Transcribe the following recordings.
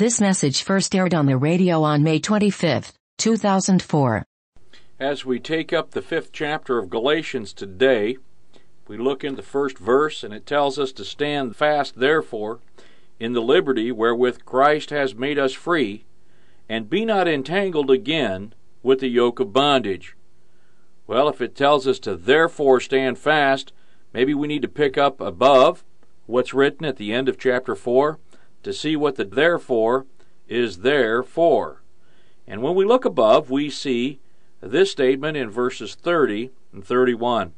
This message first aired on the radio on May 25, 2004. As we take up the fifth chapter of Galatians today, we look in the first verse, and it tells us to stand fast, therefore, in the liberty wherewith Christ has made us free, and be not entangled again with the yoke of bondage. Well, if it tells us to therefore stand fast, maybe we need to pick up above what's written at the end of chapter 4 to see what the therefore is there for. And when we look above, we see this statement in verses 30 and 31.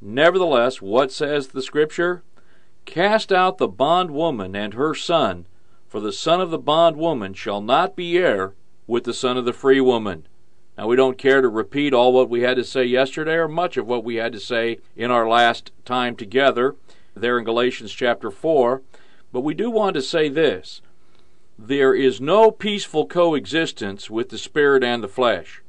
Nevertheless, what says the Scripture? Cast out the bondwoman and her son, for the son of the bondwoman shall not be heir with the son of the free woman. Now, we don't care to repeat all what we had to say yesterday or much of what we had to say in our last time together there in Galatians chapter 4, but we do want to say this there is no peaceful coexistence with the spirit and the flesh.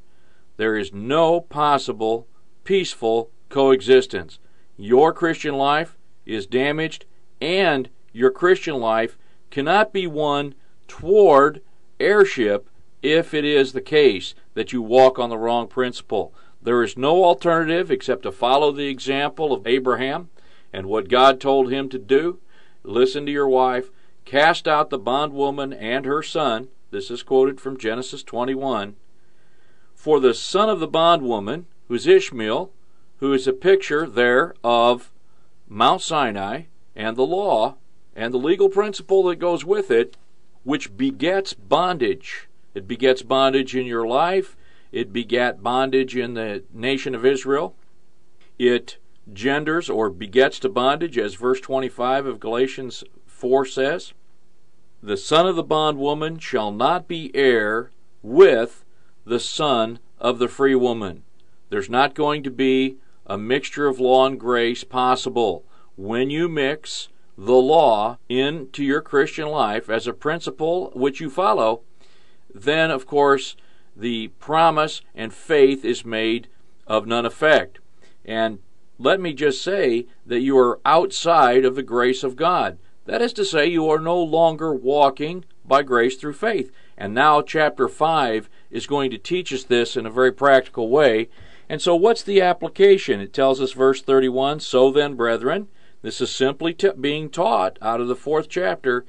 There is no possible peaceful coexistence. Your Christian life is damaged, and your Christian life cannot be one toward heirship if it is the case that you walk on the wrong principle. There is no alternative except to follow the example of Abraham and what God told him to do. Listen to your wife, cast out the bondwoman and her son. This is quoted from Genesis 21. For the son of the bondwoman, who's Ishmael, who is a picture there of Mount Sinai and the law and the legal principle that goes with it, which begets bondage. It begets bondage in your life. It begat bondage in the nation of Israel. It genders or begets to bondage, as verse 25 of Galatians 4 says. The son of the bondwoman shall not be heir with the son of the free woman. There's not going to be a mixture of law and grace possible. When you mix the law into your Christian life as a principle which you follow, then, of course, the promise and faith is made of none effect. And let me just say that you are outside of the grace of God. That is to say, you are no longer walking by grace through faith. And now, chapter 5 is going to teach us this in a very practical way. And so, what's the application? It tells us, verse 31 So then, brethren, this is simply t- being taught out of the fourth chapter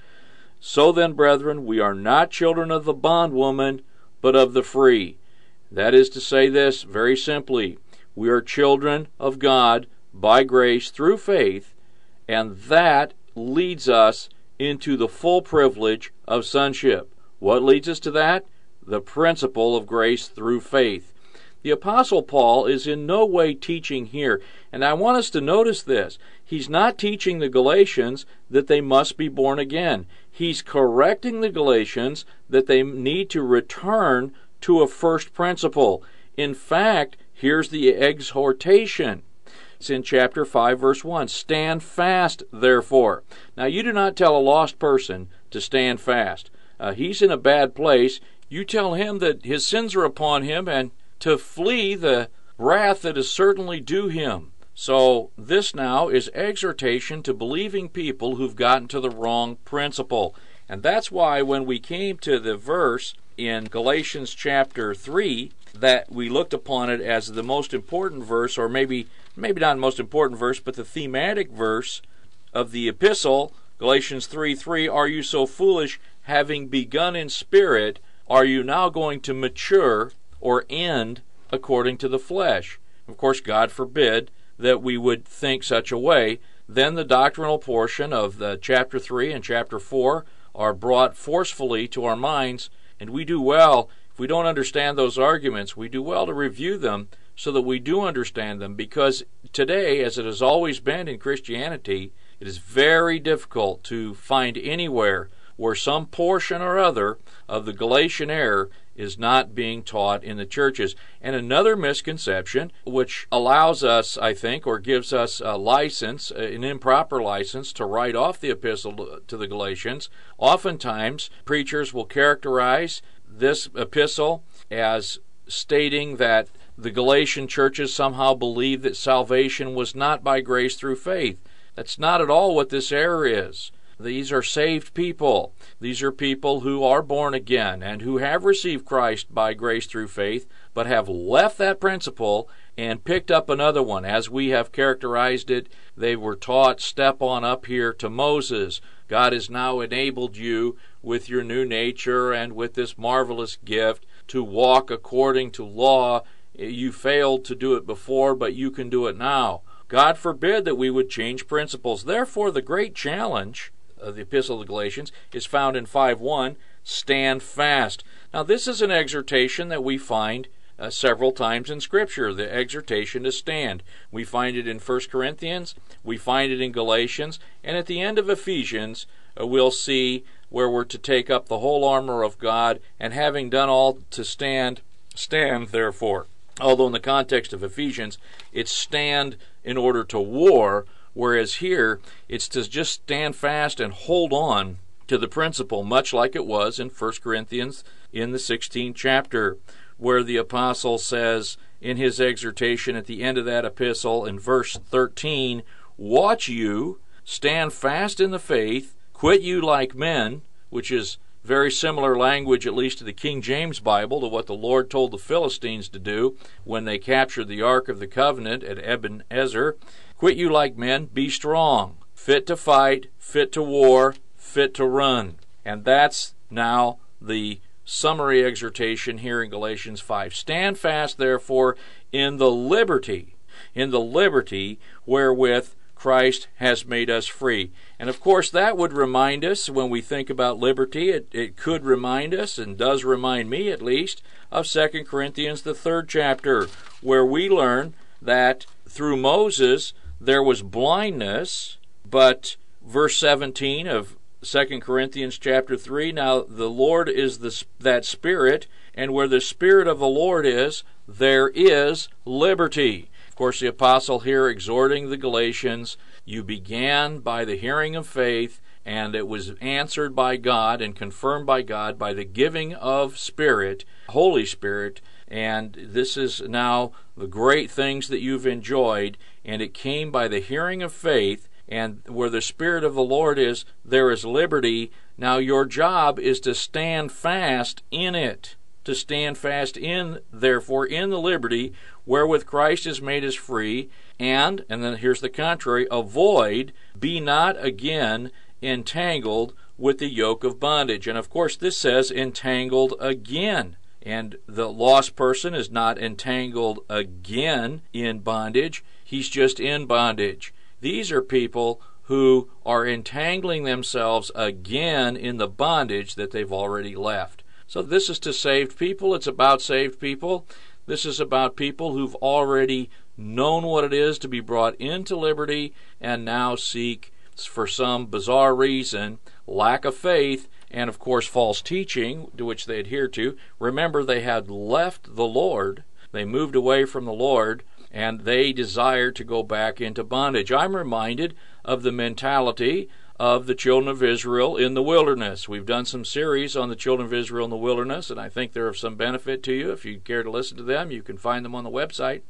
so then, brethren, we are not children of the bondwoman, but of the free. That is to say, this very simply we are children of God by grace through faith, and that leads us into the full privilege of sonship. What leads us to that? The principle of grace through faith. The Apostle Paul is in no way teaching here, and I want us to notice this. He's not teaching the Galatians that they must be born again. He's correcting the Galatians that they need to return to a first principle. In fact, here's the exhortation. It's in chapter 5, verse 1. Stand fast, therefore. Now, you do not tell a lost person to stand fast. Uh, he's in a bad place. You tell him that his sins are upon him and to flee the wrath that is certainly due him. So, this now is exhortation to believing people who've gotten to the wrong principle. And that's why when we came to the verse in Galatians chapter 3, that we looked upon it as the most important verse, or maybe maybe not the most important verse, but the thematic verse of the epistle, Galatians 3 3, Are you so foolish, having begun in spirit, are you now going to mature or end according to the flesh. Of course, God forbid that we would think such a way. Then the doctrinal portion of the chapter 3 and chapter 4 are brought forcefully to our minds, and we do well, if we don't understand those arguments, we do well to review them so that we do understand them, because today, as it has always been in Christianity, it is very difficult to find anywhere where some portion or other of the Galatian error is not being taught in the churches. And another misconception, which allows us, I think, or gives us a license, uh, an improper license, to write off the epistle to the Galatians, oftentimes preachers will characterize this epistle as stating that the Galatian churches somehow believed that salvation was not by grace through faith. That's not at all what this error is. these are saved people. These are people who are born again and who have received Christ by grace through faith, but have left that principle and picked up another one. As we have characterized it, they were taught step on up here to Moses. God has now enabled you with your new nature and with this marvelous gift to walk according to law. You failed to do it before, but you can do it now. God forbid that we would change principles. Therefore, the great challenge of the Epistle the Galatians is found in 5 1 stand fast. Now, this is an exhortation that we find uh, several times in Scripture, the exhortation to stand. We find it in 1 Corinthians, we find it in Galatians, and at the end of Ephesians, uh, we'll see where we're to take up the whole armor of God, and having done all to stand, stand therefore. Although in the context of Ephesians, it's stand in order to war, whereas here it's to just stand fast and hold on to the principle, much like it was in 1 Corinthians in the 16th chapter, where the apostle says in his exhortation at the end of that epistle in verse 13, Watch you, stand fast in the faith, quit you like men, which is very similar language, at least to the King James Bible, to what the Lord told the Philistines to do when they captured the Ark of the Covenant at Ebenezer. Quit you like men, be strong, fit to fight, fit to war, fit to run. And that's now the summary exhortation here in Galatians 5. Stand fast, therefore, in the liberty, in the liberty wherewith Christ has made us free. And of course, that would remind us when we think about liberty, it, it could remind us, and does remind me at least, of 2 Corinthians, the third chapter, where we learn that through Moses there was blindness, but verse 17 of 2 Corinthians chapter 3 now the Lord is the, that Spirit, and where the Spirit of the Lord is, there is liberty. Of course, the apostle here exhorting the Galatians, you began by the hearing of faith, and it was answered by God and confirmed by God by the giving of Spirit, Holy Spirit, and this is now the great things that you've enjoyed, and it came by the hearing of faith, and where the Spirit of the Lord is, there is liberty. Now your job is to stand fast in it to stand fast in, therefore, in the liberty wherewith Christ has made us free, and, and then here's the contrary, avoid, be not again entangled with the yoke of bondage. And of course, this says entangled again. And the lost person is not entangled again in bondage, he's just in bondage. These are people who are entangling themselves again in the bondage that they've already left. So this is to saved people. It's about saved people. This is about people who've already known what it is to be brought into liberty and now seek, for some bizarre reason, lack of faith, and of course false teaching to which they adhere to. Remember, they had left the Lord, they moved away from the Lord, and they desire to go back into bondage. I'm reminded of the mentality of the children of Israel in the wilderness. We've done some series on the children of Israel in the wilderness, and I think they're of some benefit to you. If you care to listen to them, you can find them on the website.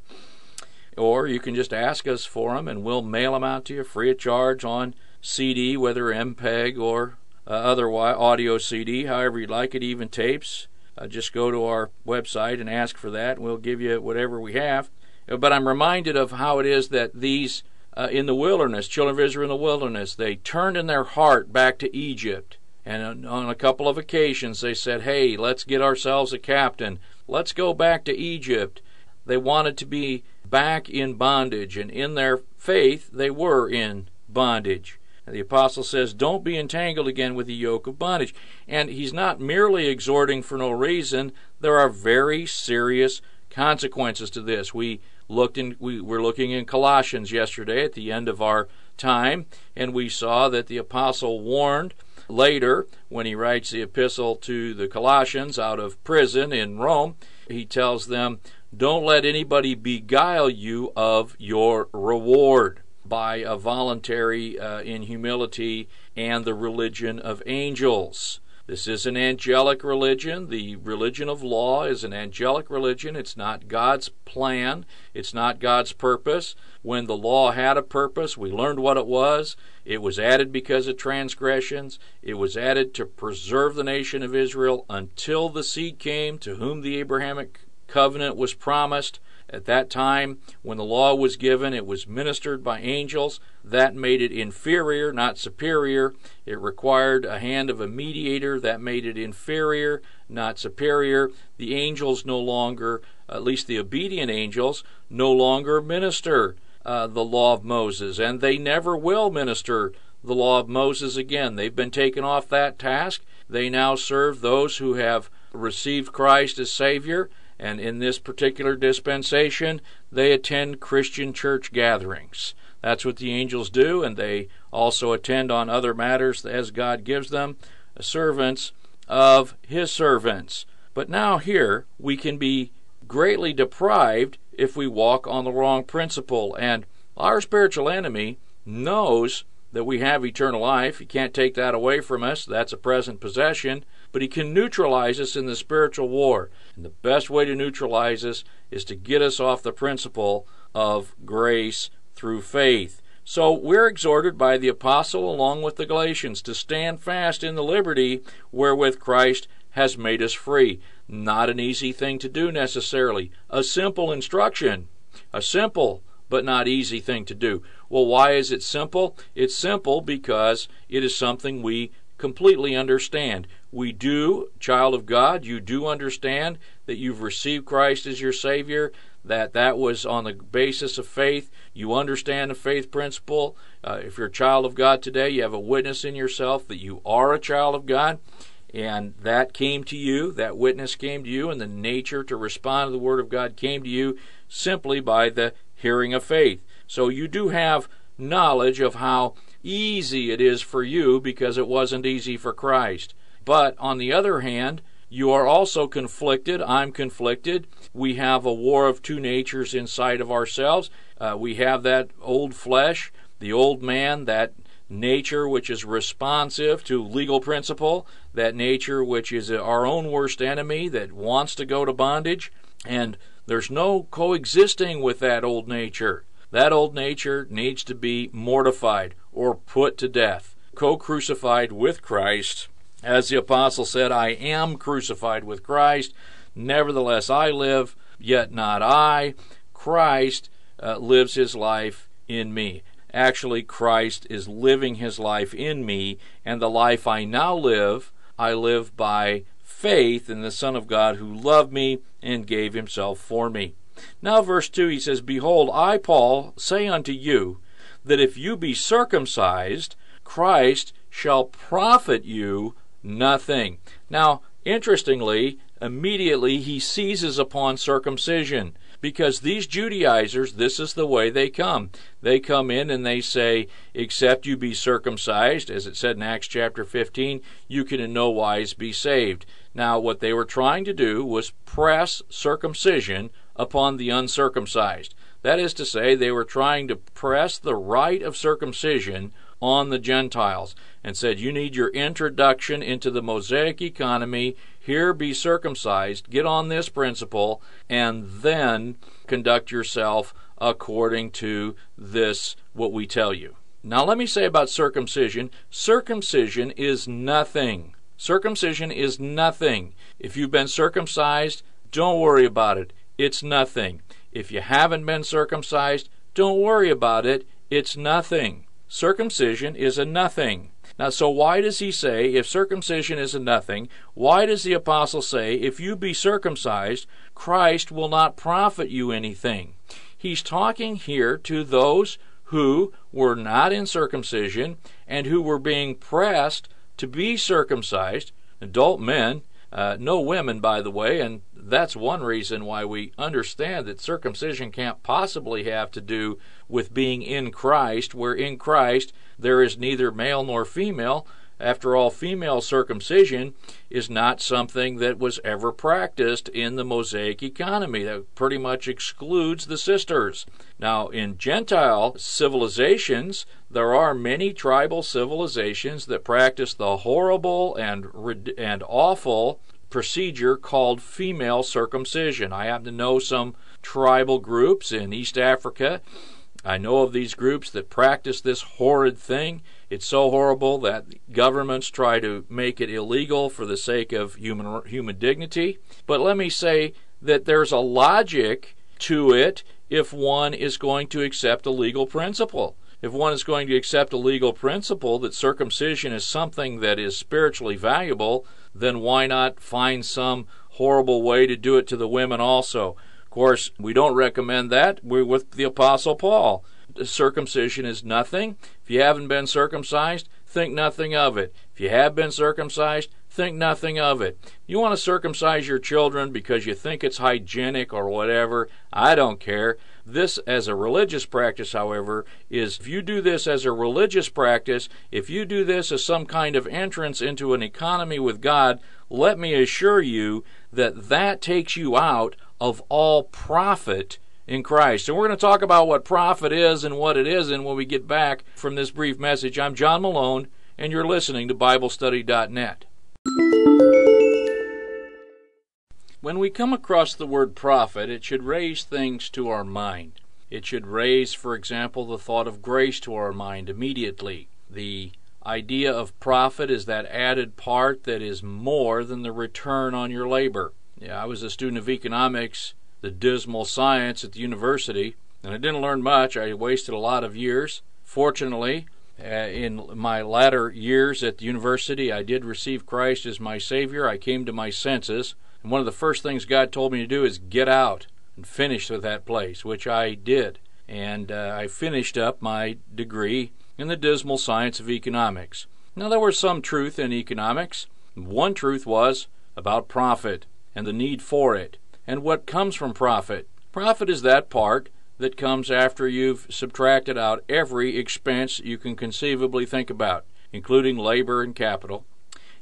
Or you can just ask us for them, and we'll mail them out to you free of charge on CD, whether MPEG or uh, otherwise audio CD, however you like it, even tapes. Uh, just go to our website and ask for that, and we'll give you whatever we have. But I'm reminded of how it is that these uh, in the wilderness, children of Israel in the wilderness, they turned in their heart back to Egypt. And on a couple of occasions, they said, Hey, let's get ourselves a captain. Let's go back to Egypt. They wanted to be back in bondage, and in their faith, they were in bondage. And the apostle says, Don't be entangled again with the yoke of bondage. And he's not merely exhorting for no reason, there are very serious consequences to this. We looked in we were looking in Colossians yesterday at the end of our time and we saw that the apostle warned later when he writes the epistle to the Colossians out of prison in Rome he tells them don't let anybody beguile you of your reward by a voluntary uh, in humility and the religion of angels This is an angelic religion. The religion of law is an angelic religion. It's not God's plan, it's not God's purpose. When the law had a purpose, we learned what it was. It was added because of transgressions. It was added to preserve the nation of Israel until the seed came to whom the Abrahamic covenant was promised. At that time, when the law was given, it was ministered by angels. That made it inferior, not superior. It required a hand of a mediator. That made it inferior, not superior. The angels no longer, at least the obedient angels, no longer minister uh, the law of Moses, and they never will minister the law of Moses again. They've been taken off that task. They now serve those who have received Christ as Savior and in this particular dispensation, they attend Christian church gatherings. That's what the angels do, and they also attend on other matters as God gives them, uh, servants of His servants. But now, here, we can be greatly deprived if we walk on the wrong principle. And our spiritual enemy knows that we have eternal life. He can't take that away from us. That's a present possession but he can neutralize us in the spiritual war. And the best way to neutralize us is to get us off the principle of grace through faith. So we're exhorted by the apostle along with the Galatians to stand fast in the liberty wherewith Christ has made us free. Not an easy thing to do necessarily. A simple instruction. A simple but not easy thing to do. Well, why is it simple? It's simple because it is something we completely understand. We do, child of God, you do understand that you've received Christ as your Savior, that that was on the basis of faith. You understand the faith principle. Uh, if you're a child of God today, you have a witness in yourself that you are a child of God. And that came to you, that witness came to you, and the nature to respond to the Word of God came to you simply by the hearing of faith. So you do have knowledge of how easy it is for you because it wasn't easy for Christ. But on the other hand, you are also conflicted. I'm conflicted. We have a war of two natures inside of ourselves. Uh, we have that old flesh, the old man, that nature which is responsive to legal principle, that nature which is our own worst enemy that wants to go to bondage. And there's no coexisting with that old nature. That old nature needs to be mortified or put to death, co crucified with Christ. As the apostle said, I am crucified with Christ. Nevertheless, I live, yet not I. Christ uh, lives his life in me. Actually, Christ is living his life in me, and the life I now live, I live by faith in the Son of God who loved me and gave himself for me. Now, verse 2, he says, Behold, I, Paul, say unto you, that if you be circumcised, Christ shall profit you nothing. Now, interestingly, immediately he seizes upon circumcision because these Judaizers, this is the way they come. They come in and they say, Except you be circumcised, as it said in Acts chapter 15, you can in no wise be saved. Now, what they were trying to do was press circumcision upon the uncircumcised. That is to say, they were trying to press the rite of circumcision on the Gentiles and said, You need your introduction into the Mosaic economy. Here, be circumcised, get on this principle, and then conduct yourself according to this, what we tell you. Now, let me say about circumcision circumcision is nothing. Circumcision is nothing. If you've been circumcised, don't worry about it. It's nothing. If you haven't been circumcised, don't worry about it. It's nothing. Circumcision is a nothing. Now, so why does he say, if circumcision is a nothing, why does the apostle say, if you be circumcised, Christ will not profit you anything? He's talking here to those who were not in circumcision and who were being pressed to be circumcised, adult men, uh, no women, by the way, and that's one reason why we understand that circumcision can't possibly have to do with being in Christ, where in Christ there is neither male nor female. After all, female circumcision is not something that was ever practiced in the Mosaic economy. That pretty much excludes the sisters. Now, in Gentile civilizations, there are many tribal civilizations that practice the horrible and and awful procedure called female circumcision. I happen to know some tribal groups in East Africa. I know of these groups that practice this horrid thing. It's so horrible that governments try to make it illegal for the sake of human human dignity. But let me say that there's a logic to it if one is going to accept a legal principle. If one is going to accept a legal principle that circumcision is something that is spiritually valuable, then why not find some horrible way to do it to the women also? Of course, we don't recommend that. We're with the Apostle Paul circumcision is nothing. If you haven't been circumcised, think nothing of it. If you have been circumcised, think nothing of it. You want to circumcise your children because you think it's hygienic or whatever, I don't care. This, as a religious practice, however, is if you do this as a religious practice, if you do this as some kind of entrance into an economy with God, let me assure you that that takes you out of all profit in Christ. And we're going to talk about what profit is and what it isn't when we get back from this brief message. I'm John Malone, and you're listening to BibleStudy.net. When we come across the word profit, it should raise things to our mind. It should raise, for example, the thought of grace to our mind immediately. The idea of profit is that added part that is more than the return on your labor. Yeah, I was a student of economics the dismal science at the university, and I didn't learn much. I wasted a lot of years. Fortunately, uh, in my latter years at the university, I did receive Christ as my Savior. I came to my senses, and one of the first things God told me to do is get out and finish with that place, which I did. And uh, I finished up my degree in the dismal science of economics. Now, there was some truth in economics. One truth was about profit and the need for it and what comes from profit. Profit is that part that comes after you've subtracted out every expense you can conceivably think about, including labor and capital.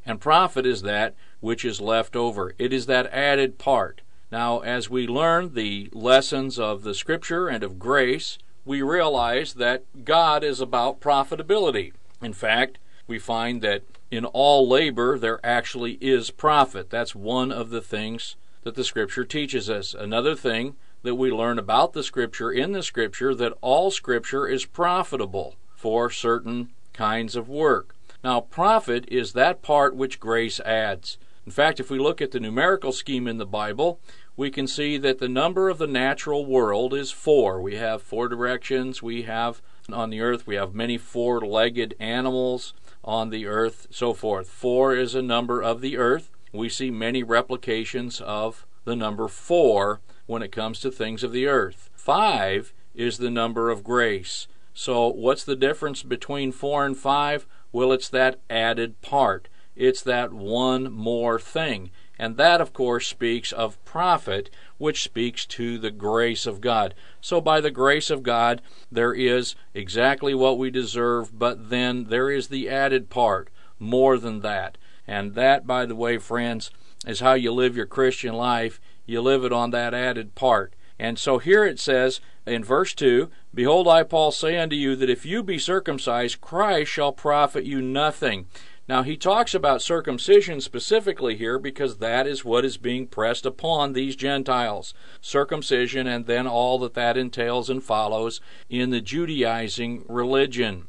And profit is that which is left over. It is that added part. Now, as we learn the lessons of the Scripture and of grace, we realize that God is about profitability. In fact, we find that in all labor there actually is profit. That's one of the things that the Scripture teaches us. Another thing that we learn about the Scripture in the Scripture that all Scripture is profitable for certain kinds of work. Now, profit is that part which grace adds. In fact, if we look at the numerical scheme in the Bible, we can see that the number of the natural world is four. We have four directions. We have on the earth, we have many four legged animals on the earth, so forth. Four is a number of the earth we see many replications of the number four when it comes to things of the earth. Five is the number of grace. So, what's the difference between four and five? Well, it's that added part. It's that one more thing. And that, of course, speaks of profit, which speaks to the grace of God. So, by the grace of God, there is exactly what we deserve, but then there is the added part, more than that. And that, by the way, friends, is how you live your Christian life. You live it on that added part. And so here it says in verse 2 Behold, I, Paul, say unto you that if you be circumcised, Christ shall profit you nothing. Now, he talks about circumcision specifically here because that is what is being pressed upon these Gentiles. Circumcision and then all that that entails and follows in the Judaizing religion.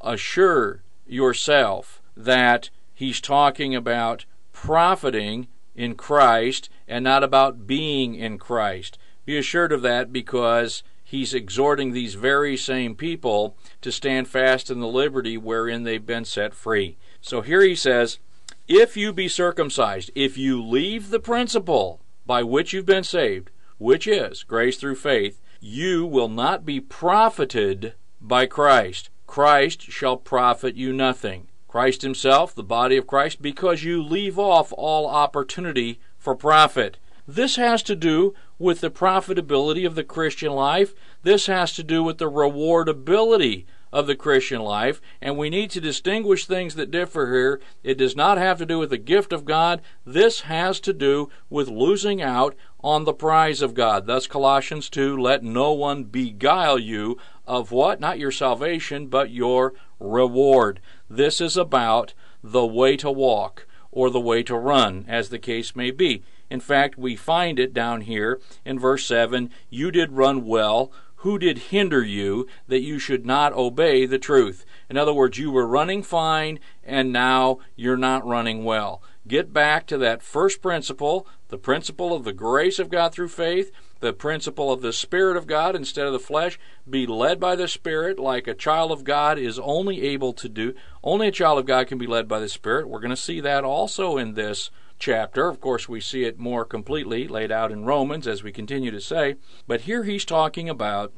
Assure yourself that he's talking about profiting in Christ and not about being in Christ. Be assured of that because he's exhorting these very same people to stand fast in the liberty wherein they've been set free. So here he says, If you be circumcised, if you leave the principle by which you've been saved, which is grace through faith, you will not be profited by Christ. Christ shall profit you nothing. Christ Himself, the body of Christ, because you leave off all opportunity for profit. This has to do with the profitability of the Christian life. This has to do with the rewardability of the Christian life, and we need to distinguish things that differ here. It does not have to do with the gift of God. This has to do with losing out on the prize of God. Thus, Colossians 2 let no one beguile you of what? Not your salvation, but your reward. This is about the way to walk or the way to run, as the case may be. In fact, we find it down here in verse 7 You did run well who did hinder you that you should not obey the truth? In other words, you were running fine and now you're not running well. Get back to that first principle, the principle of the grace of God through faith, the principle of the Spirit of God instead of the flesh. Be led by the Spirit like a child of God is only able to do. Only a child of God can be led by the Spirit. We're going to see that also in this chapter. Of course, we see it more completely laid out in Romans, as we continue to say. But here he's talking about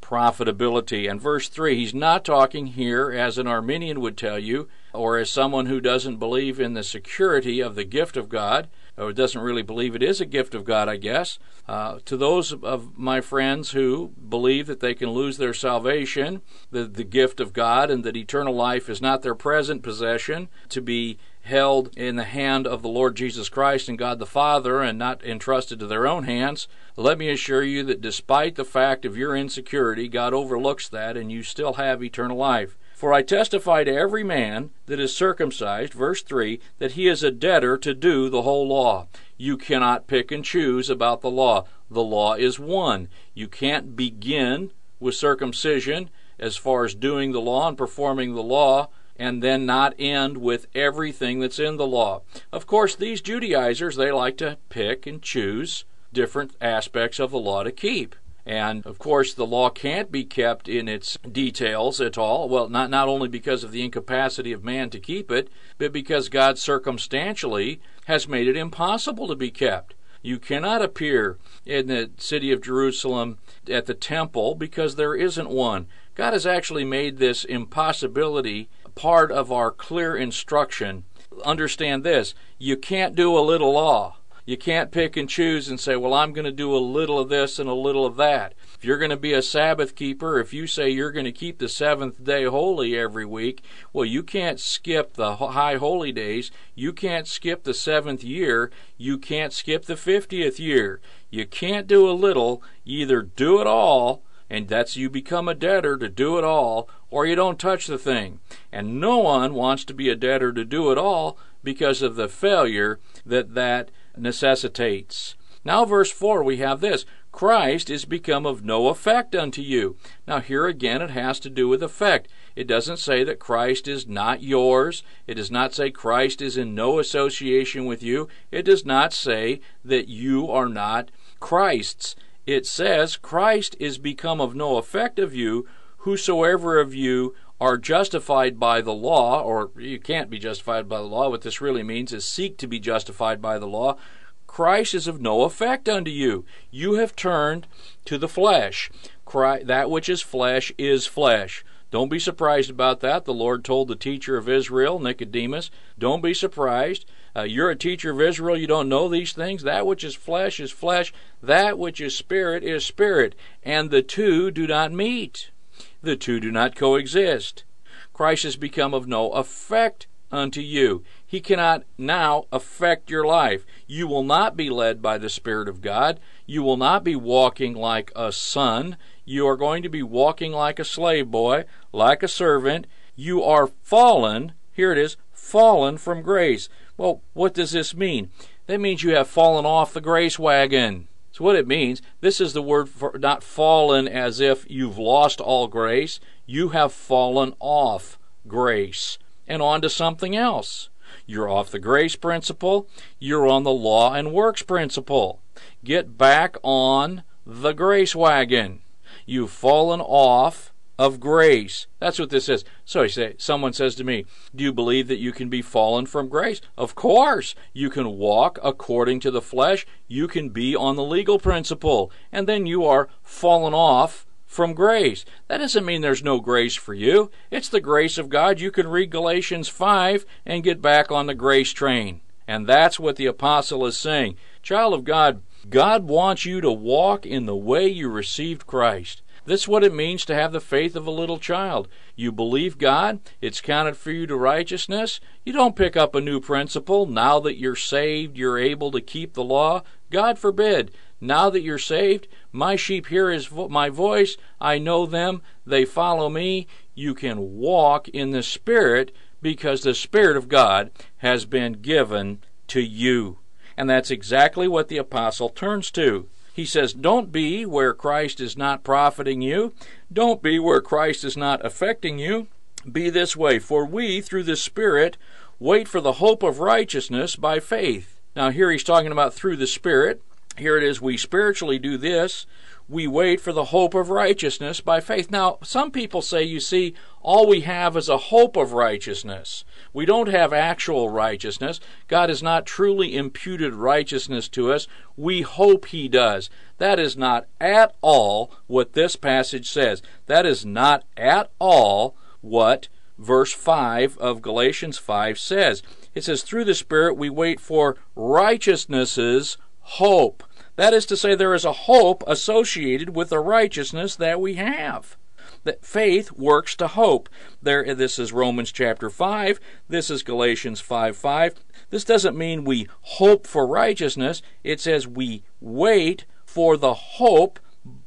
profitability. And verse 3, he's not talking here, as an Arminian would tell you, or as someone who doesn't believe in the security of the gift of God, or doesn't really believe it is a gift of God, I guess. Uh, to those of my friends who believe that they can lose their salvation, the, the gift of God, and that eternal life is not their present possession, to be held in the hand of the Lord Jesus Christ and God the Father and not entrusted to their own hands, let me assure you that despite the fact of your insecurity, God overlooks that and you still have eternal life. For I testify to every man that is circumcised, verse 3, that he is a debtor to do the whole law. You cannot pick and choose about the law. The law is one. You can't begin with circumcision as far as doing the law and performing the law and then not end with everything that's in the law. Of course, these Judaizers, they like to pick and choose different aspects of the law to keep. And of course, the law can't be kept in its details at all. Well, not, not only because of the incapacity of man to keep it, but because God circumstantially has made it impossible to be kept. You cannot appear in the city of Jerusalem at the temple because there isn't one. God has actually made this impossibility part of our clear instruction. Understand this you can't do a little law. You can't pick and choose and say, well, I'm going to do a little of this and a little of that. If you're going to be a Sabbath keeper, if you say you're going to keep the seventh day holy every week, well, you can't skip the high holy days. You can't skip the seventh year. You can't skip the fiftieth year. You can't do a little. You either do it all and that's you become a debtor to do it all, or you don't touch the thing. And no one wants to be a debtor to do it all because of the failure that that necessitates. Now, verse 4, we have this Christ is become of no effect unto you. Now, here again, it has to do with effect. It doesn't say that Christ is not yours. It does not say Christ is in no association with you. It does not say that you are not Christ's it says, Christ is become of no effect of you, whosoever of you are justified by the law, or you can't be justified by the law. What this really means is seek to be justified by the law. Christ is of no effect unto you. You have turned to the flesh. Christ, that which is flesh is flesh. Don't be surprised about that. The Lord told the teacher of Israel, Nicodemus, don't be surprised. Uh, you're a teacher of Israel, you don't know these things. That which is flesh is flesh, that which is spirit is spirit, and the two do not meet. The two do not coexist. Christ has become of no effect unto you. He cannot now affect your life. You will not be led by the Spirit of God. You will not be walking like a son. You are going to be walking like a slave boy, like a servant. You are fallen, here it is, fallen from grace. Well, what does this mean? That means you have fallen off the grace wagon. So, what it means, this is the word for not fallen as if you've lost all grace. You have fallen off grace and onto something else. You're off the grace principle, you're on the law and works principle. Get back on the grace wagon. You've fallen off of grace. That's what this is. So you say, someone says to me, Do you believe that you can be fallen from grace? Of course. You can walk according to the flesh. You can be on the legal principle. And then you are fallen off from grace. That doesn't mean there's no grace for you. It's the grace of God. You can read Galatians 5 and get back on the grace train. And that's what the apostle is saying. Child of God, God wants you to walk in the way you received Christ. This is what it means to have the faith of a little child. You believe God, it's counted for you to righteousness. You don't pick up a new principle. Now that you're saved, you're able to keep the law. God forbid. Now that you're saved, my sheep hear his vo- my voice. I know them. They follow me. You can walk in the Spirit because the Spirit of God has been given to you. And that's exactly what the apostle turns to. He says, Don't be where Christ is not profiting you. Don't be where Christ is not affecting you. Be this way, for we, through the Spirit, wait for the hope of righteousness by faith. Now, here he's talking about through the Spirit. Here it is, we spiritually do this. We wait for the hope of righteousness by faith. Now, some people say, you see, all we have is a hope of righteousness. We don't have actual righteousness. God has not truly imputed righteousness to us. We hope He does. That is not at all what this passage says. That is not at all what verse 5 of Galatians 5 says. It says, Through the Spirit we wait for righteousness's hope. That is to say, there is a hope associated with the righteousness that we have. That faith works to hope. There, this is Romans chapter 5. This is Galatians 5 5. This doesn't mean we hope for righteousness. It says we wait for the hope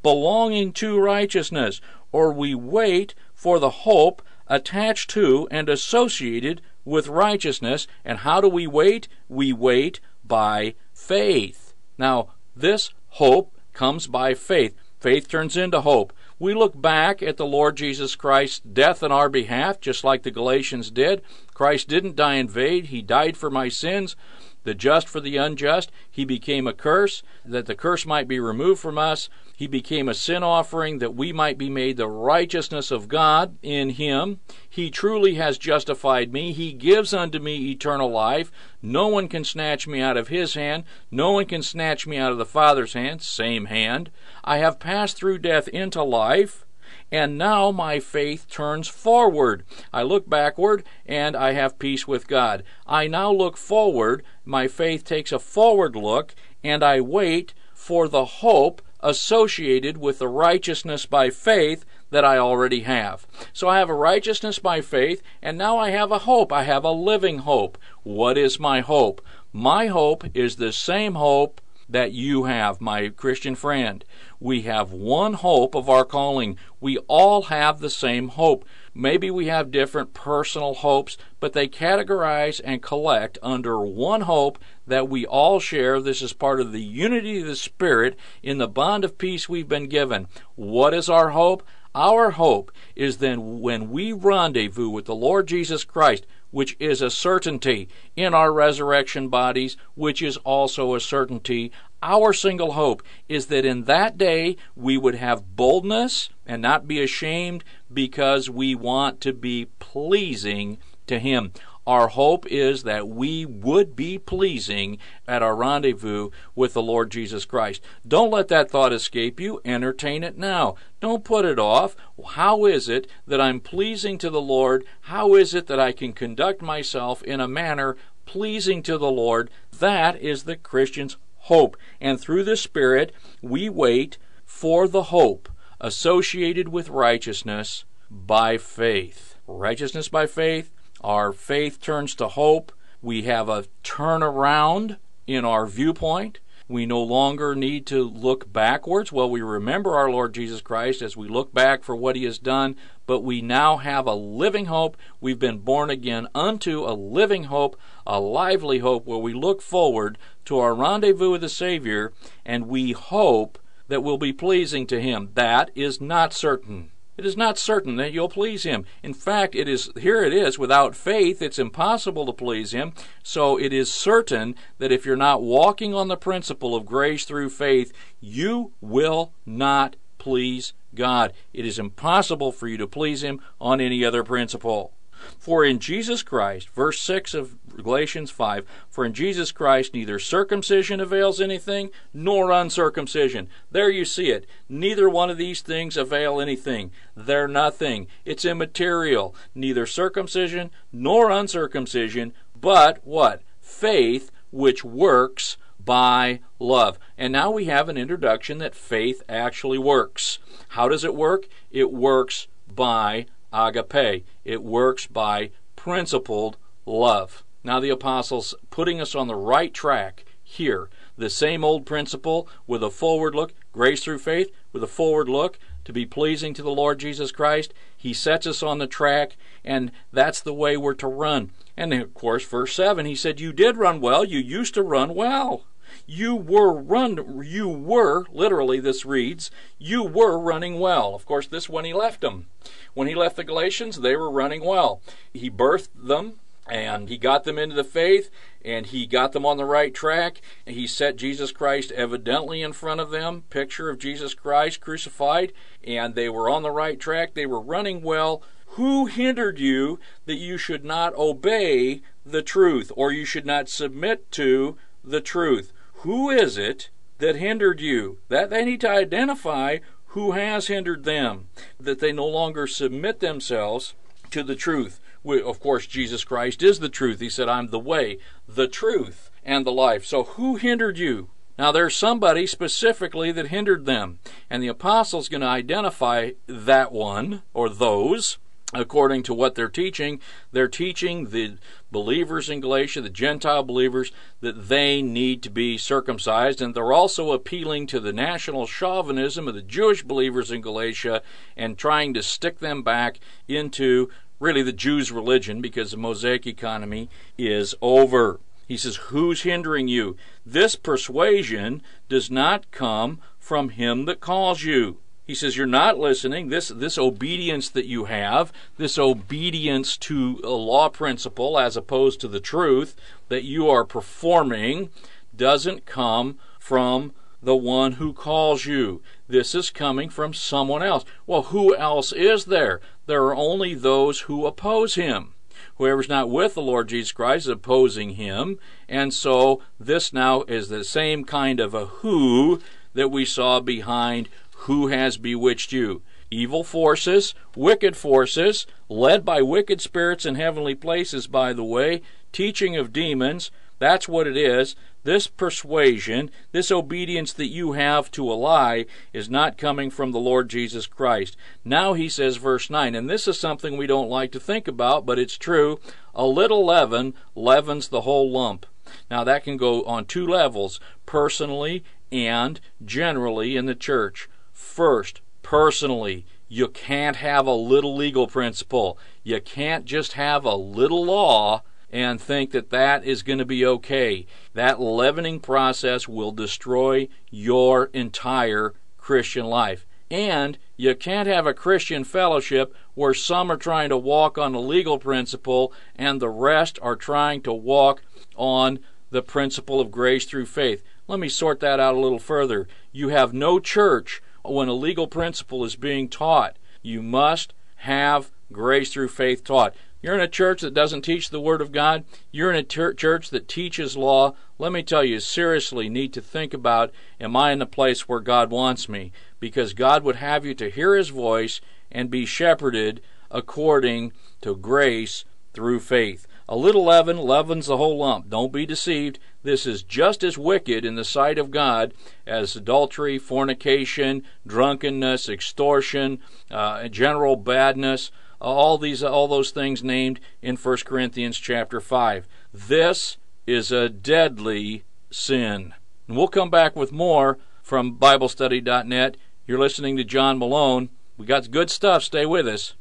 belonging to righteousness, or we wait for the hope attached to and associated with righteousness. And how do we wait? We wait by faith. Now, this hope comes by faith. Faith turns into hope. We look back at the Lord Jesus Christ's death on our behalf, just like the Galatians did. Christ didn't die in vain, He died for my sins the just for the unjust. He became a curse, that the curse might be removed from us. He became a sin offering, that we might be made the righteousness of God in Him. He truly has justified me. He gives unto me eternal life. No one can snatch me out of His hand. No one can snatch me out of the Father's hand. Same hand. I have passed through death into life and now my faith turns forward. I look backward and I have peace with God. I now look forward, my faith takes a forward look, and I wait for the hope associated with the righteousness by faith that I already have. So I have a righteousness by faith, and now I have a hope. I have a living hope. What is my hope? My hope is the same hope that you have, my Christian friend. We have one hope of our calling. We all have the same hope. Maybe we have different personal hopes, but they categorize and collect under one hope that we all share. This is part of the unity of the Spirit in the bond of peace we've been given. What is our hope? Our hope is then when we rendezvous with the Lord Jesus Christ, which is a certainty in our resurrection bodies, which is also a certainty. Our single hope is that in that day we would have boldness and not be ashamed because we want to be pleasing to Him. Our hope is that we would be pleasing at our rendezvous with the Lord Jesus Christ. Don't let that thought escape you. Entertain it now. Don't put it off. How is it that I'm pleasing to the Lord? How is it that I can conduct myself in a manner pleasing to the Lord? That is the Christian's hope. And through the Spirit, we wait for the hope associated with righteousness by faith. Righteousness by faith our faith turns to hope. We have a turnaround in our viewpoint. We no longer need to look backwards. Well, we remember our Lord Jesus Christ as we look back for what he has done, but we now have a living hope. We've been born again unto a living hope, a lively hope, where we look forward to our rendezvous with the Savior and we hope that we'll be pleasing to him. That is not certain. It is not certain that you'll please him. In fact, it is here it is, without faith it's impossible to please him. So it is certain that if you're not walking on the principle of grace through faith, you will not please God. It is impossible for you to please him on any other principle. For in Jesus Christ, verse 6 of Galatians 5, for in Jesus Christ neither circumcision avails anything, nor uncircumcision. There you see it. Neither one of these things avail anything. They're nothing. It's immaterial. Neither circumcision nor uncircumcision, but what? Faith which works by love. And now we have an introduction that faith actually works. How does it work? It works by agape. It works by principled love. Now the apostles putting us on the right track here. The same old principle with a forward look, grace through faith, with a forward look to be pleasing to the Lord Jesus Christ. He sets us on the track, and that's the way we're to run. And of course, verse 7, he said, You did run well. You used to run well. You were run you were literally this reads, you were running well. Of course, this when he left them. When he left the Galatians, they were running well. He birthed them and he got them into the faith and he got them on the right track he set Jesus Christ evidently in front of them picture of Jesus Christ crucified and they were on the right track they were running well who hindered you that you should not obey the truth or you should not submit to the truth who is it that hindered you that they need to identify who has hindered them that they no longer submit themselves to the truth of course, Jesus Christ is the truth. He said, I'm the way, the truth, and the life. So who hindered you? Now, there's somebody specifically that hindered them, and the apostle's going to identify that one or those according to what they're teaching. They're teaching the believers in Galatia, the Gentile believers, that they need to be circumcised, and they're also appealing to the national chauvinism of the Jewish believers in Galatia and trying to stick them back into really the Jews' religion because the Mosaic economy is over. He says, Who's hindering you? This persuasion does not come from him that calls you. He says, You're not listening. This, this obedience that you have, this obedience to a law principle as opposed to the truth that you are performing, doesn't come from the one who calls you. This is coming from someone else. Well, who else is there? There are only those who oppose him. Whoever's not with the Lord Jesus Christ is opposing him. And so this now is the same kind of a who that we saw behind who has bewitched you. Evil forces, wicked forces, led by wicked spirits in heavenly places, by the way, teaching of demons. That's what it is. This persuasion, this obedience that you have to a lie, is not coming from the Lord Jesus Christ. Now he says, verse 9, and this is something we don't like to think about, but it's true. A little leaven leavens the whole lump. Now that can go on two levels personally and generally in the church. First, personally, you can't have a little legal principle. You can't just have a little law and think that that is going to be okay. That leavening process will destroy your entire Christian life. And you can't have a Christian fellowship where some are trying to walk on the legal principle and the rest are trying to walk on the principle of grace through faith. Let me sort that out a little further. You have no church when a legal principle is being taught. You must have grace through faith taught. You're in a church that doesn't teach the Word of God. You're in a ter- church that teaches law. Let me tell you, seriously need to think about am I in the place where God wants me? Because God would have you to hear His voice and be shepherded according to grace through faith. A little leaven leavens the whole lump. Don't be deceived. This is just as wicked in the sight of God as adultery, fornication, drunkenness, extortion, uh, general badness all these all those things named in 1 Corinthians chapter 5. This is a deadly sin. And we'll come back with more from BibleStudy.net. You're listening to John Malone. We got good stuff. Stay with us.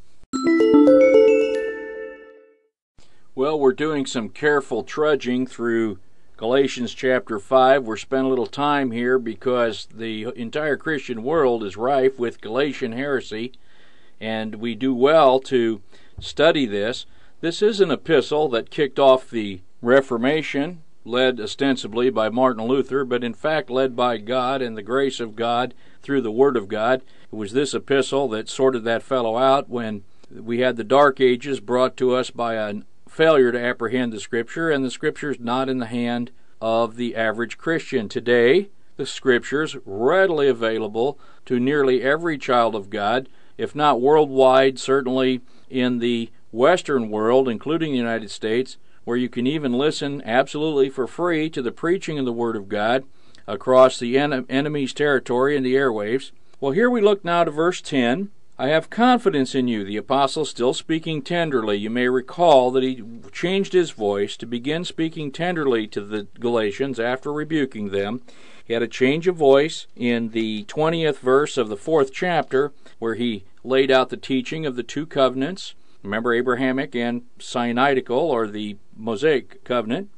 Well, we're doing some careful trudging through Galatians chapter 5. We're spending a little time here because the entire Christian world is rife with Galatian heresy and we do well to study this. This is an epistle that kicked off the Reformation, led ostensibly by Martin Luther, but in fact led by God and the grace of God through the Word of God. It was this epistle that sorted that fellow out when we had the Dark Ages brought to us by a failure to apprehend the Scripture, and the Scripture's not in the hand of the average Christian. Today, the Scripture's readily available to nearly every child of God if not worldwide, certainly in the Western world, including the United States, where you can even listen absolutely for free to the preaching of the Word of God across the en- enemy's territory and the airwaves. Well, here we look now to verse 10. I have confidence in you. The apostle still speaking tenderly. You may recall that he changed his voice to begin speaking tenderly to the Galatians after rebuking them. He had a change of voice in the 20th verse of the fourth chapter, where he laid out the teaching of the two covenants. Remember Abrahamic and Sinaitical, or the Mosaic covenant.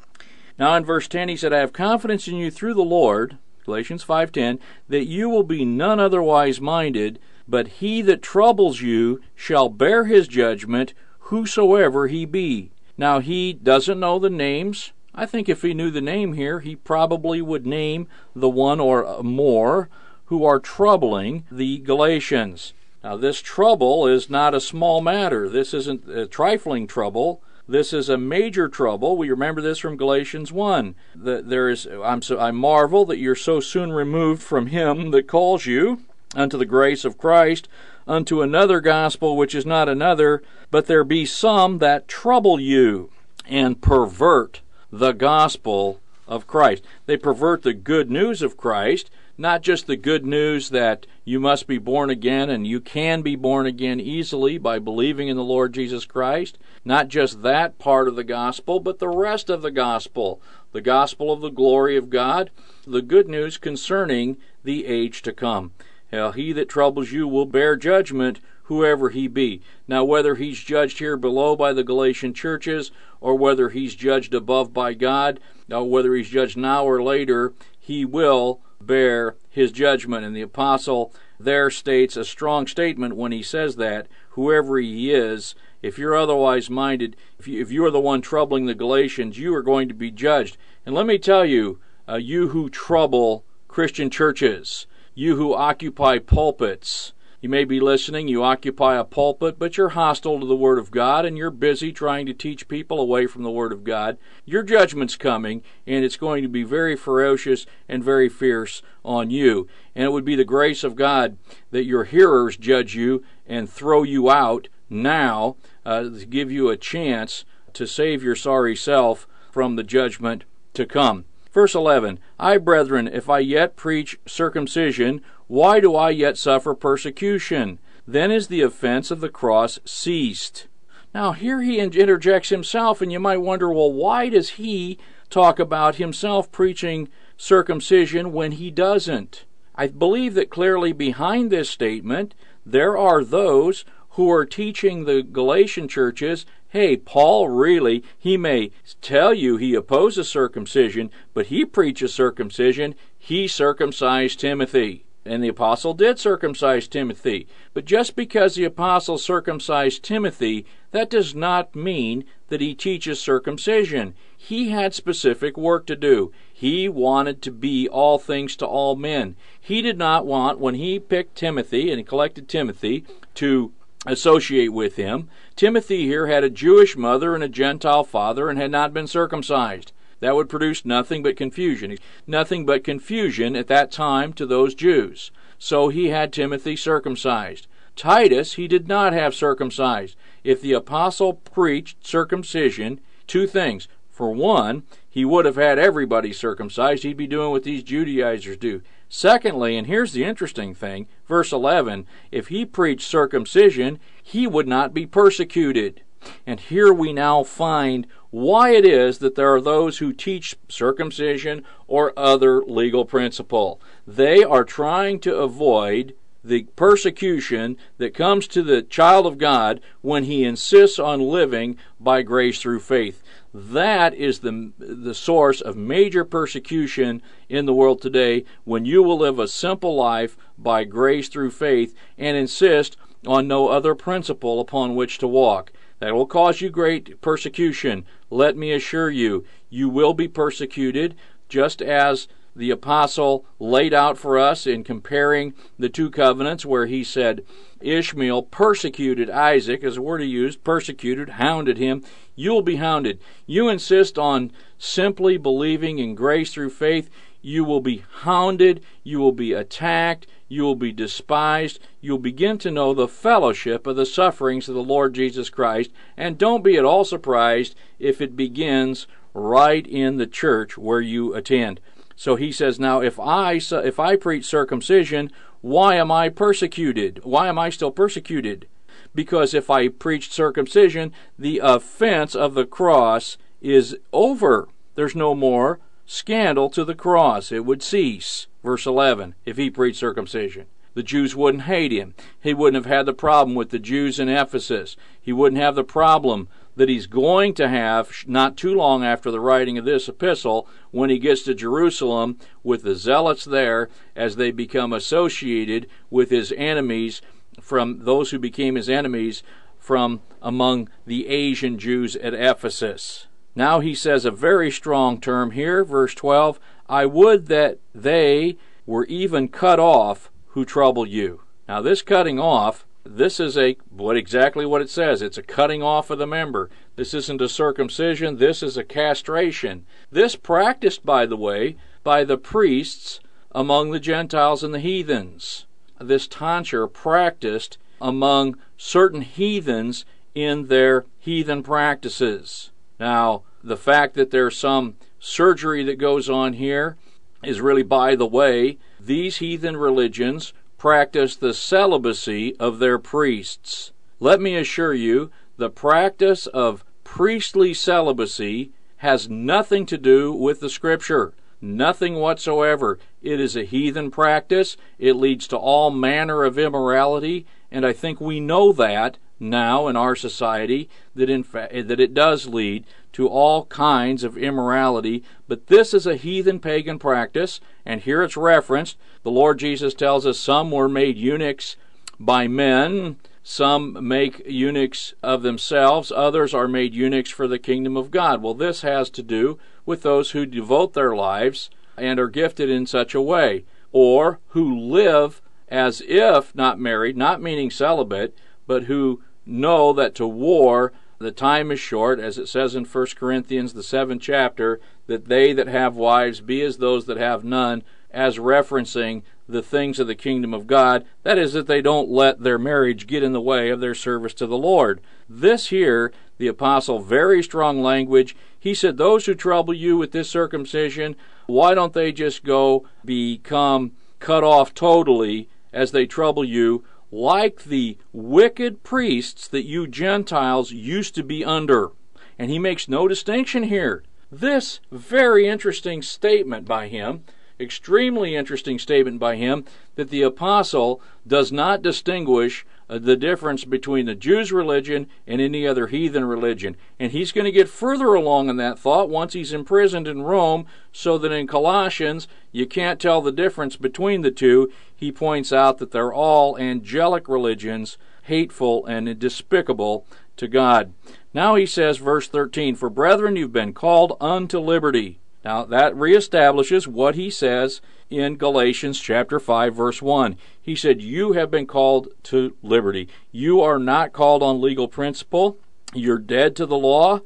Now in verse 10 he said, I have confidence in you through the Lord, Galatians 5:10, that you will be none otherwise minded, but he that troubles you shall bear his judgment, whosoever he be. Now he doesn't know the names. I think if he knew the name here, he probably would name the one or more who are troubling the Galatians. Now, this trouble is not a small matter. This isn't a trifling trouble. This is a major trouble. We remember this from Galatians 1. That there is I'm so I marvel that you're so soon removed from him that calls you unto the grace of Christ, unto another gospel which is not another, but there be some that trouble you and pervert the gospel of Christ. They pervert the good news of Christ, not just the good news that you must be born again and you can be born again easily by believing in the Lord Jesus Christ, not just that part of the gospel, but the rest of the gospel, the gospel of the glory of God, the good news concerning the age to come. Now, he that troubles you will bear judgment, whoever he be. Now, whether he's judged here below by the Galatian churches, or whether he's judged above by God, now whether he's judged now or later, he will bear his judgment. And the apostle there states a strong statement when he says that, whoever he is, if you're otherwise minded, if you, if you are the one troubling the Galatians, you are going to be judged. And let me tell you, uh, you who trouble Christian churches, you who occupy pulpits. You may be listening, you occupy a pulpit, but you're hostile to the Word of God and you're busy trying to teach people away from the Word of God. Your judgment's coming, and it's going to be very ferocious and very fierce on you. And it would be the grace of God that your hearers judge you and throw you out now uh, to give you a chance to save your sorry self from the judgment to come. Verse 11 I, brethren, if I yet preach circumcision, why do I yet suffer persecution? Then is the offense of the cross ceased. Now, here he interjects himself, and you might wonder, well, why does he talk about himself preaching circumcision when he doesn't? I believe that clearly behind this statement, there are those who are teaching the Galatian churches hey, Paul really, he may tell you he opposes circumcision, but he preaches circumcision. He circumcised Timothy. And the apostle did circumcise Timothy. But just because the apostle circumcised Timothy, that does not mean that he teaches circumcision. He had specific work to do. He wanted to be all things to all men. He did not want, when he picked Timothy and collected Timothy, to associate with him. Timothy here had a Jewish mother and a Gentile father and had not been circumcised. That would produce nothing but confusion. Nothing but confusion at that time to those Jews. So he had Timothy circumcised. Titus he did not have circumcised. If the apostle preached circumcision, two things. For one, he would have had everybody circumcised. He'd be doing what these Judaizers do. Secondly, and here's the interesting thing, verse 11 if he preached circumcision, he would not be persecuted. And here we now find why it is that there are those who teach circumcision or other legal principle. They are trying to avoid the persecution that comes to the child of God when he insists on living by grace through faith. That is the, the source of major persecution in the world today when you will live a simple life by grace through faith and insist on no other principle upon which to walk. That will cause you great persecution. Let me assure you, you will be persecuted just as the apostle laid out for us in comparing the two covenants, where he said Ishmael persecuted Isaac, as a word he used, persecuted, hounded him. You'll be hounded. You insist on simply believing in grace through faith, you will be hounded, you will be attacked, you will be despised, you'll begin to know the fellowship of the sufferings of the Lord Jesus Christ, and don't be at all surprised if it begins right in the church where you attend. So he says, now if I if I preach circumcision, why am I persecuted? Why am I still persecuted? Because if I preached circumcision, the offense of the cross is over. There's no more scandal to the cross. It would cease. Verse 11, if he preached circumcision. The Jews wouldn't hate him. He wouldn't have had the problem with the Jews in Ephesus. He wouldn't have the problem that he's going to have not too long after the writing of this epistle when he gets to Jerusalem with the zealots there as they become associated with his enemies from those who became his enemies from among the Asian Jews at Ephesus. Now he says a very strong term here, verse 12 I would that they were even cut off who trouble you. Now, this cutting off this is a what exactly what it says. It's a cutting off of the member. This isn't a circumcision. This is a castration. This practiced, by the way, by the priests among the Gentiles and the heathens. This tonsure practiced among certain heathens in their heathen practices. Now, the fact that there's some surgery that goes on here is really by the way. These heathen religions practice the celibacy of their priests. Let me assure you, the practice of priestly celibacy has nothing to do with the Scripture. Nothing whatsoever. It is a heathen practice. It leads to all manner of immorality, and I think we know that now in our society that in fact that it does lead to all kinds of immorality but this is a heathen pagan practice and here it's referenced. The lord jesus tells us some were made eunuchs by men some make eunuchs of themselves others are made eunuchs for the kingdom of god. Well this has to do with those who devote their lives and are gifted in such a way or who live as if not married not meaning celibate but who know that to war the time is short, as it says in 1 Corinthians, the seventh chapter, that they that have wives be as those that have none, as referencing the things of the kingdom of God. That is, that they don't let their marriage get in the way of their service to the Lord. This here, the apostle, very strong language. He said, Those who trouble you with this circumcision, why don't they just go become cut off totally as they trouble you? Like the wicked priests that you Gentiles used to be under. And he makes no distinction here. This very interesting statement by him, extremely interesting statement by him, that the apostle does not distinguish Uh, the difference between the Jews' religion and any other heathen religion. And he's going to get further along in that thought once he's imprisoned in Rome, so that in Colossians you can't tell the difference between the two. He points out that they're all angelic religions, hateful and despicable to God. Now he says, verse 13, For brethren, you've been called unto liberty. Now that reestablishes what he says in Galatians chapter 5 verse 1. He said, "You have been called to liberty. You are not called on legal principle. You're dead to the law,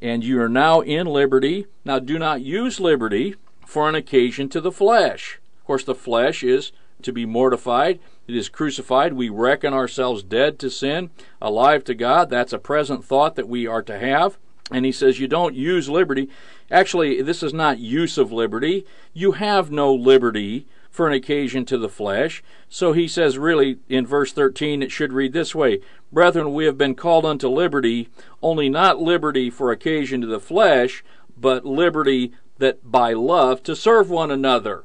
and you are now in liberty. Now do not use liberty for an occasion to the flesh. Of course, the flesh is to be mortified. It is crucified. We reckon ourselves dead to sin, alive to God. That's a present thought that we are to have. And he says, You don't use liberty. Actually, this is not use of liberty. You have no liberty for an occasion to the flesh. So he says, really, in verse 13, it should read this way Brethren, we have been called unto liberty, only not liberty for occasion to the flesh, but liberty that by love to serve one another.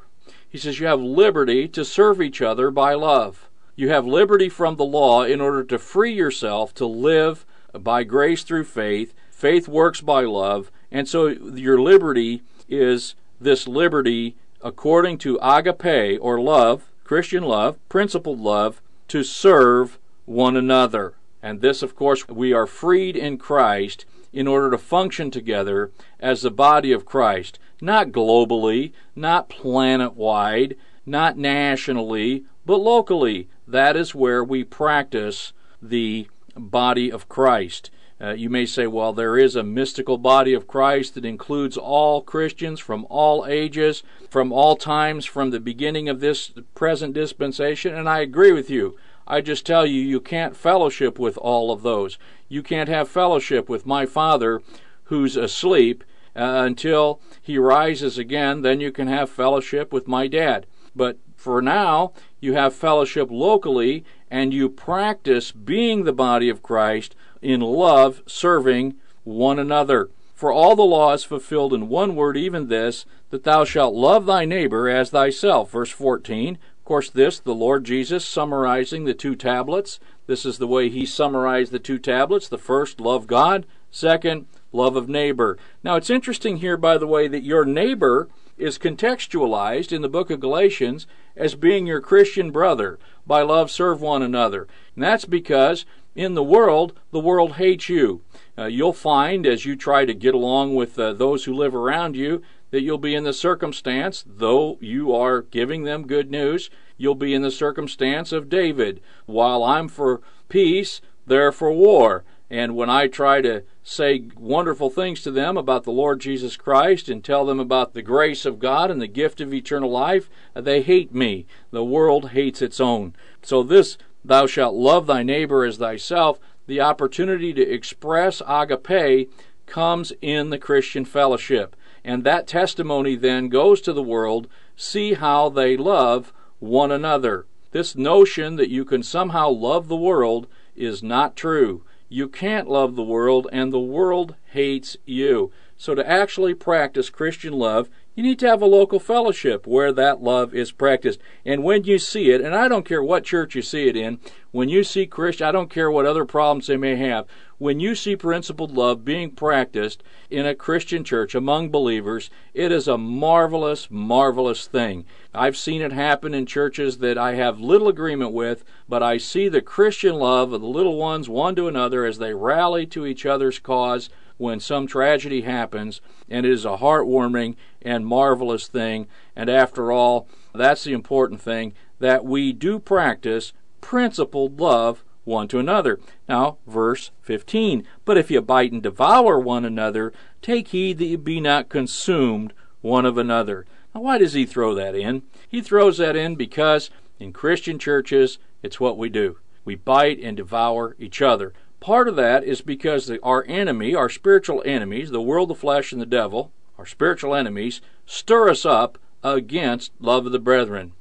He says, You have liberty to serve each other by love. You have liberty from the law in order to free yourself to live by grace through faith Faith works by love, and so your liberty is this liberty according to agape or love, Christian love, principled love, to serve one another. And this, of course, we are freed in Christ in order to function together as the body of Christ, not globally, not planet wide, not nationally, but locally. That is where we practice the body of Christ Uh, you may say, well, there is a mystical body of Christ that includes all Christians from all ages, from all times, from the beginning of this present dispensation, and I agree with you. I just tell you, you can't fellowship with all of those. You can't have fellowship with my Father who's asleep uh, until he rises again. Then you can have fellowship with my dad. But for now, you have fellowship locally and you practice being the body of Christ in love, serving one another. For all the law is fulfilled in one word, even this, that thou shalt love thy neighbor as thyself. Verse 14. Of course, this, the Lord Jesus summarizing the two tablets. This is the way he summarized the two tablets. The first, love God. Second, love of neighbor. Now, it's interesting here, by the way, that your neighbor is contextualized in the book of Galatians as being your Christian brother. By love, serve one another. And that's because in the world, the world hates you. Uh, you'll find as you try to get along with uh, those who live around you that you'll be in the circumstance, though you are giving them good news, you'll be in the circumstance of David. While I'm for peace, they're for war. And when I try to say wonderful things to them about the Lord Jesus Christ and tell them about the grace of God and the gift of eternal life, they hate me. The world hates its own. So, this, thou shalt love thy neighbor as thyself, the opportunity to express agape comes in the Christian fellowship. And that testimony then goes to the world see how they love one another. This notion that you can somehow love the world is not true. You can't love the world, and the world hates you. So, to actually practice Christian love, you need to have a local fellowship where that love is practiced. And when you see it, and I don't care what church you see it in, when you see Christian, I don't care what other problems they may have, when you see principled love being practiced in a Christian church among believers, it is a marvelous, marvelous thing. I've seen it happen in churches that I have little agreement with, but I see the Christian love of the little ones one to another as they rally to each other's cause when some tragedy happens, and it is a heartwarming and marvelous thing. And after all, that's the important thing that we do practice principled love one to another. Now, verse 15. But if you bite and devour one another, take heed that you be not consumed one of another. Now, why does he throw that in? He throws that in because in Christian churches, it's what we do. We bite and devour each other. Part of that is because the, our enemy, our spiritual enemies, the world, the flesh, and the devil, our spiritual enemies, stir us up against love of the brethren.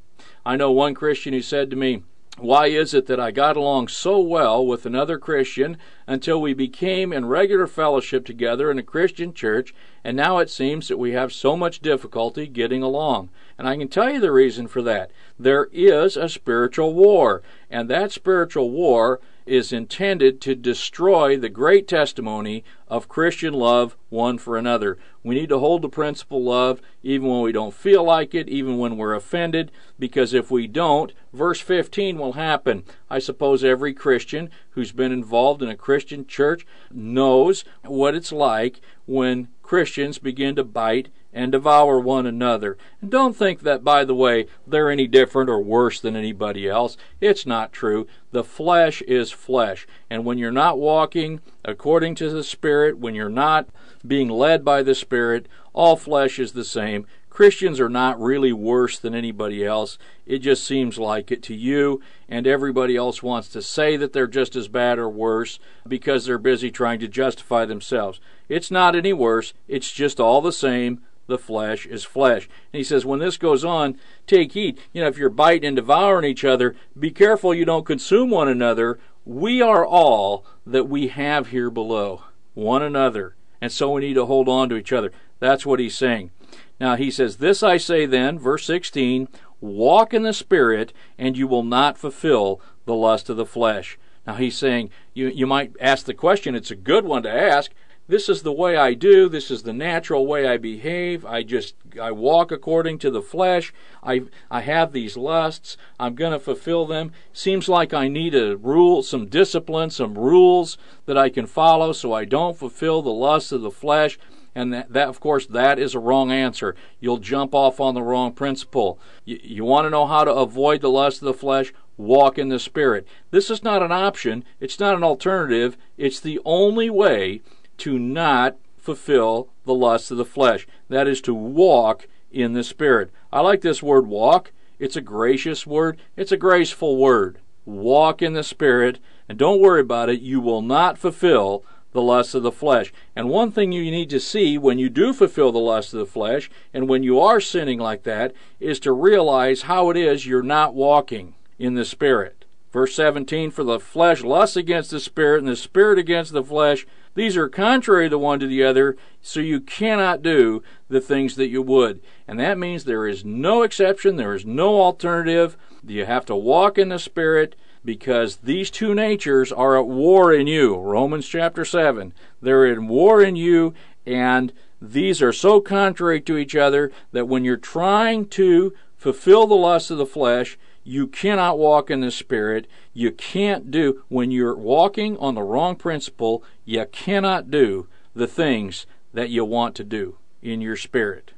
I know one Christian who said to me, why is it that I got along so well with another Christian until we became in regular fellowship together in a Christian church, and now it seems that we have so much difficulty getting along? And I can tell you the reason for that. There is a spiritual war, and that spiritual war is intended to destroy the great testimony of Christian love one for another. We need to hold the principle of love even when we don't feel like it, even when we're offended, because if we don't, verse 15 will happen. I suppose every Christian who's been involved in a Christian church knows what it's like when Christians begin to bite and devour one another. And don't think that, by the way, they're any different or worse than anybody else. It's not true. The flesh is flesh. And when you're not walking according to the Spirit, when you're not being led by the Spirit, all flesh is the same. Christians are not really worse than anybody else. It just seems like it to you, and everybody else wants to say that they're just as bad or worse because they're busy trying to justify themselves. It's not any worse, it's just all the same the flesh is flesh. And he says, when this goes on, take heed. You know, if you're biting and devouring each other, be careful you don't consume one another. We are all that we have here below, one another. And so we need to hold on to each other. That's what he's saying. Now he says, This I say then, verse 16, walk in the Spirit, and you will not fulfill the lust of the flesh. Now he's saying, you, you might ask the question, it's a good one to ask this is the way I do, this is the natural way I behave. I just I walk according to the flesh. I I have these lusts. I'm going to fulfill them. Seems like I need a rule, some discipline, some rules that I can follow so I don't fulfill the lusts of the flesh. And that, that, of course, that is a wrong answer. You'll jump off on the wrong principle. You, you want to know how to avoid the lust of the flesh? walk in the Spirit. This is not an option, it's not an alternative, it's the only way to not fulfill the lusts of the flesh. That is to walk in the Spirit. I like this word walk. It's a gracious word, it's a graceful word. Walk in the Spirit, and don't worry about it. You will not fulfill the lusts of the flesh. And one thing you need to see when you do fulfill the lusts of the flesh, and when you are sinning like that, is to realize how it is you're not walking in the Spirit. Verse 17 For the flesh lusts against the Spirit, and the Spirit against the flesh. These are contrary the one to the other, so you cannot do the things that you would. And that means there is no exception, there is no alternative. You have to walk in the Spirit because these two natures are at war in you. Romans chapter 7. They're in war in you, and these are so contrary to each other that when you're trying to fulfill the lusts of the flesh, you cannot walk in the Spirit. You can't do, when you're walking on the wrong principle, you cannot do the things that you want to do in your spirit.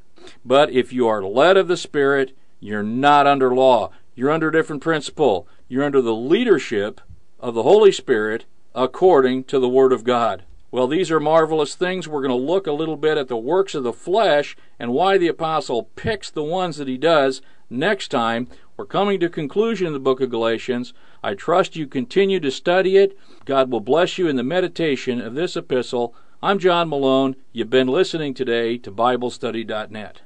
But if you are led of the Spirit, you're not under law. You're under a different principle. You're under the leadership of the Holy Spirit according to the Word of God. Well, these are marvelous things. We're going to look a little bit at the works of the flesh and why the apostle picks the ones that he does next time. We're coming to conclusion in the book of Galatians. I trust you continue to study it. God will bless you in the meditation of this epistle. I'm John Malone. You've been listening today to BibleStudy.net.